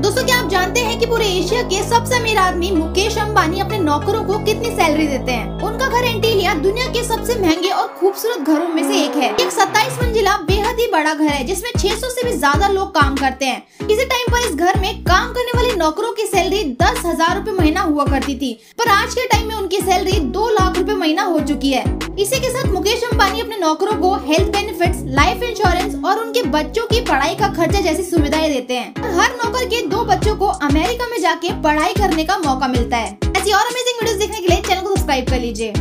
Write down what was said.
दोस्तों, क्या आप जानते हैं कि पूरे एशिया के सबसे अमीर आदमी मुकेश अंबानी अपने नौकरों को कितनी सैलरी देते हैं? उनका घर एंटीलिया दुनिया के सबसे महँगे और खूबसूरत घरों में से एक है। एक सत्ताईस मंजिला बेहद ही बड़ा घर है, जिसमें 600 से भी ज़्यादा लोग काम करते हैं। किसी टाइम पर इस घर में काम करने वाले नौकरों की सैलरी दस हज़ार रूपए महीना हुआ करती थी, पर आज के टाइम में उनकी सैलरी दो लाख रूपए महीना हो चुकी है। इसी के साथ मुकेश अंबानी अपने नौकरों को हेल्थ बेनिफिट्स लाइफ इंश्योरेंस और उनके बच्चों की पढ़ाई का खर्चा जैसी सुविधाएँ देते हैं। और हर नौकर के दो बच्चों को अमेरिका में जाके पढ़ाई करने का मौका मिलता है। ऐसी और अमेजिंग वीडियो देखने के लिए चैनल को सब्सक्राइब कर लीजिए।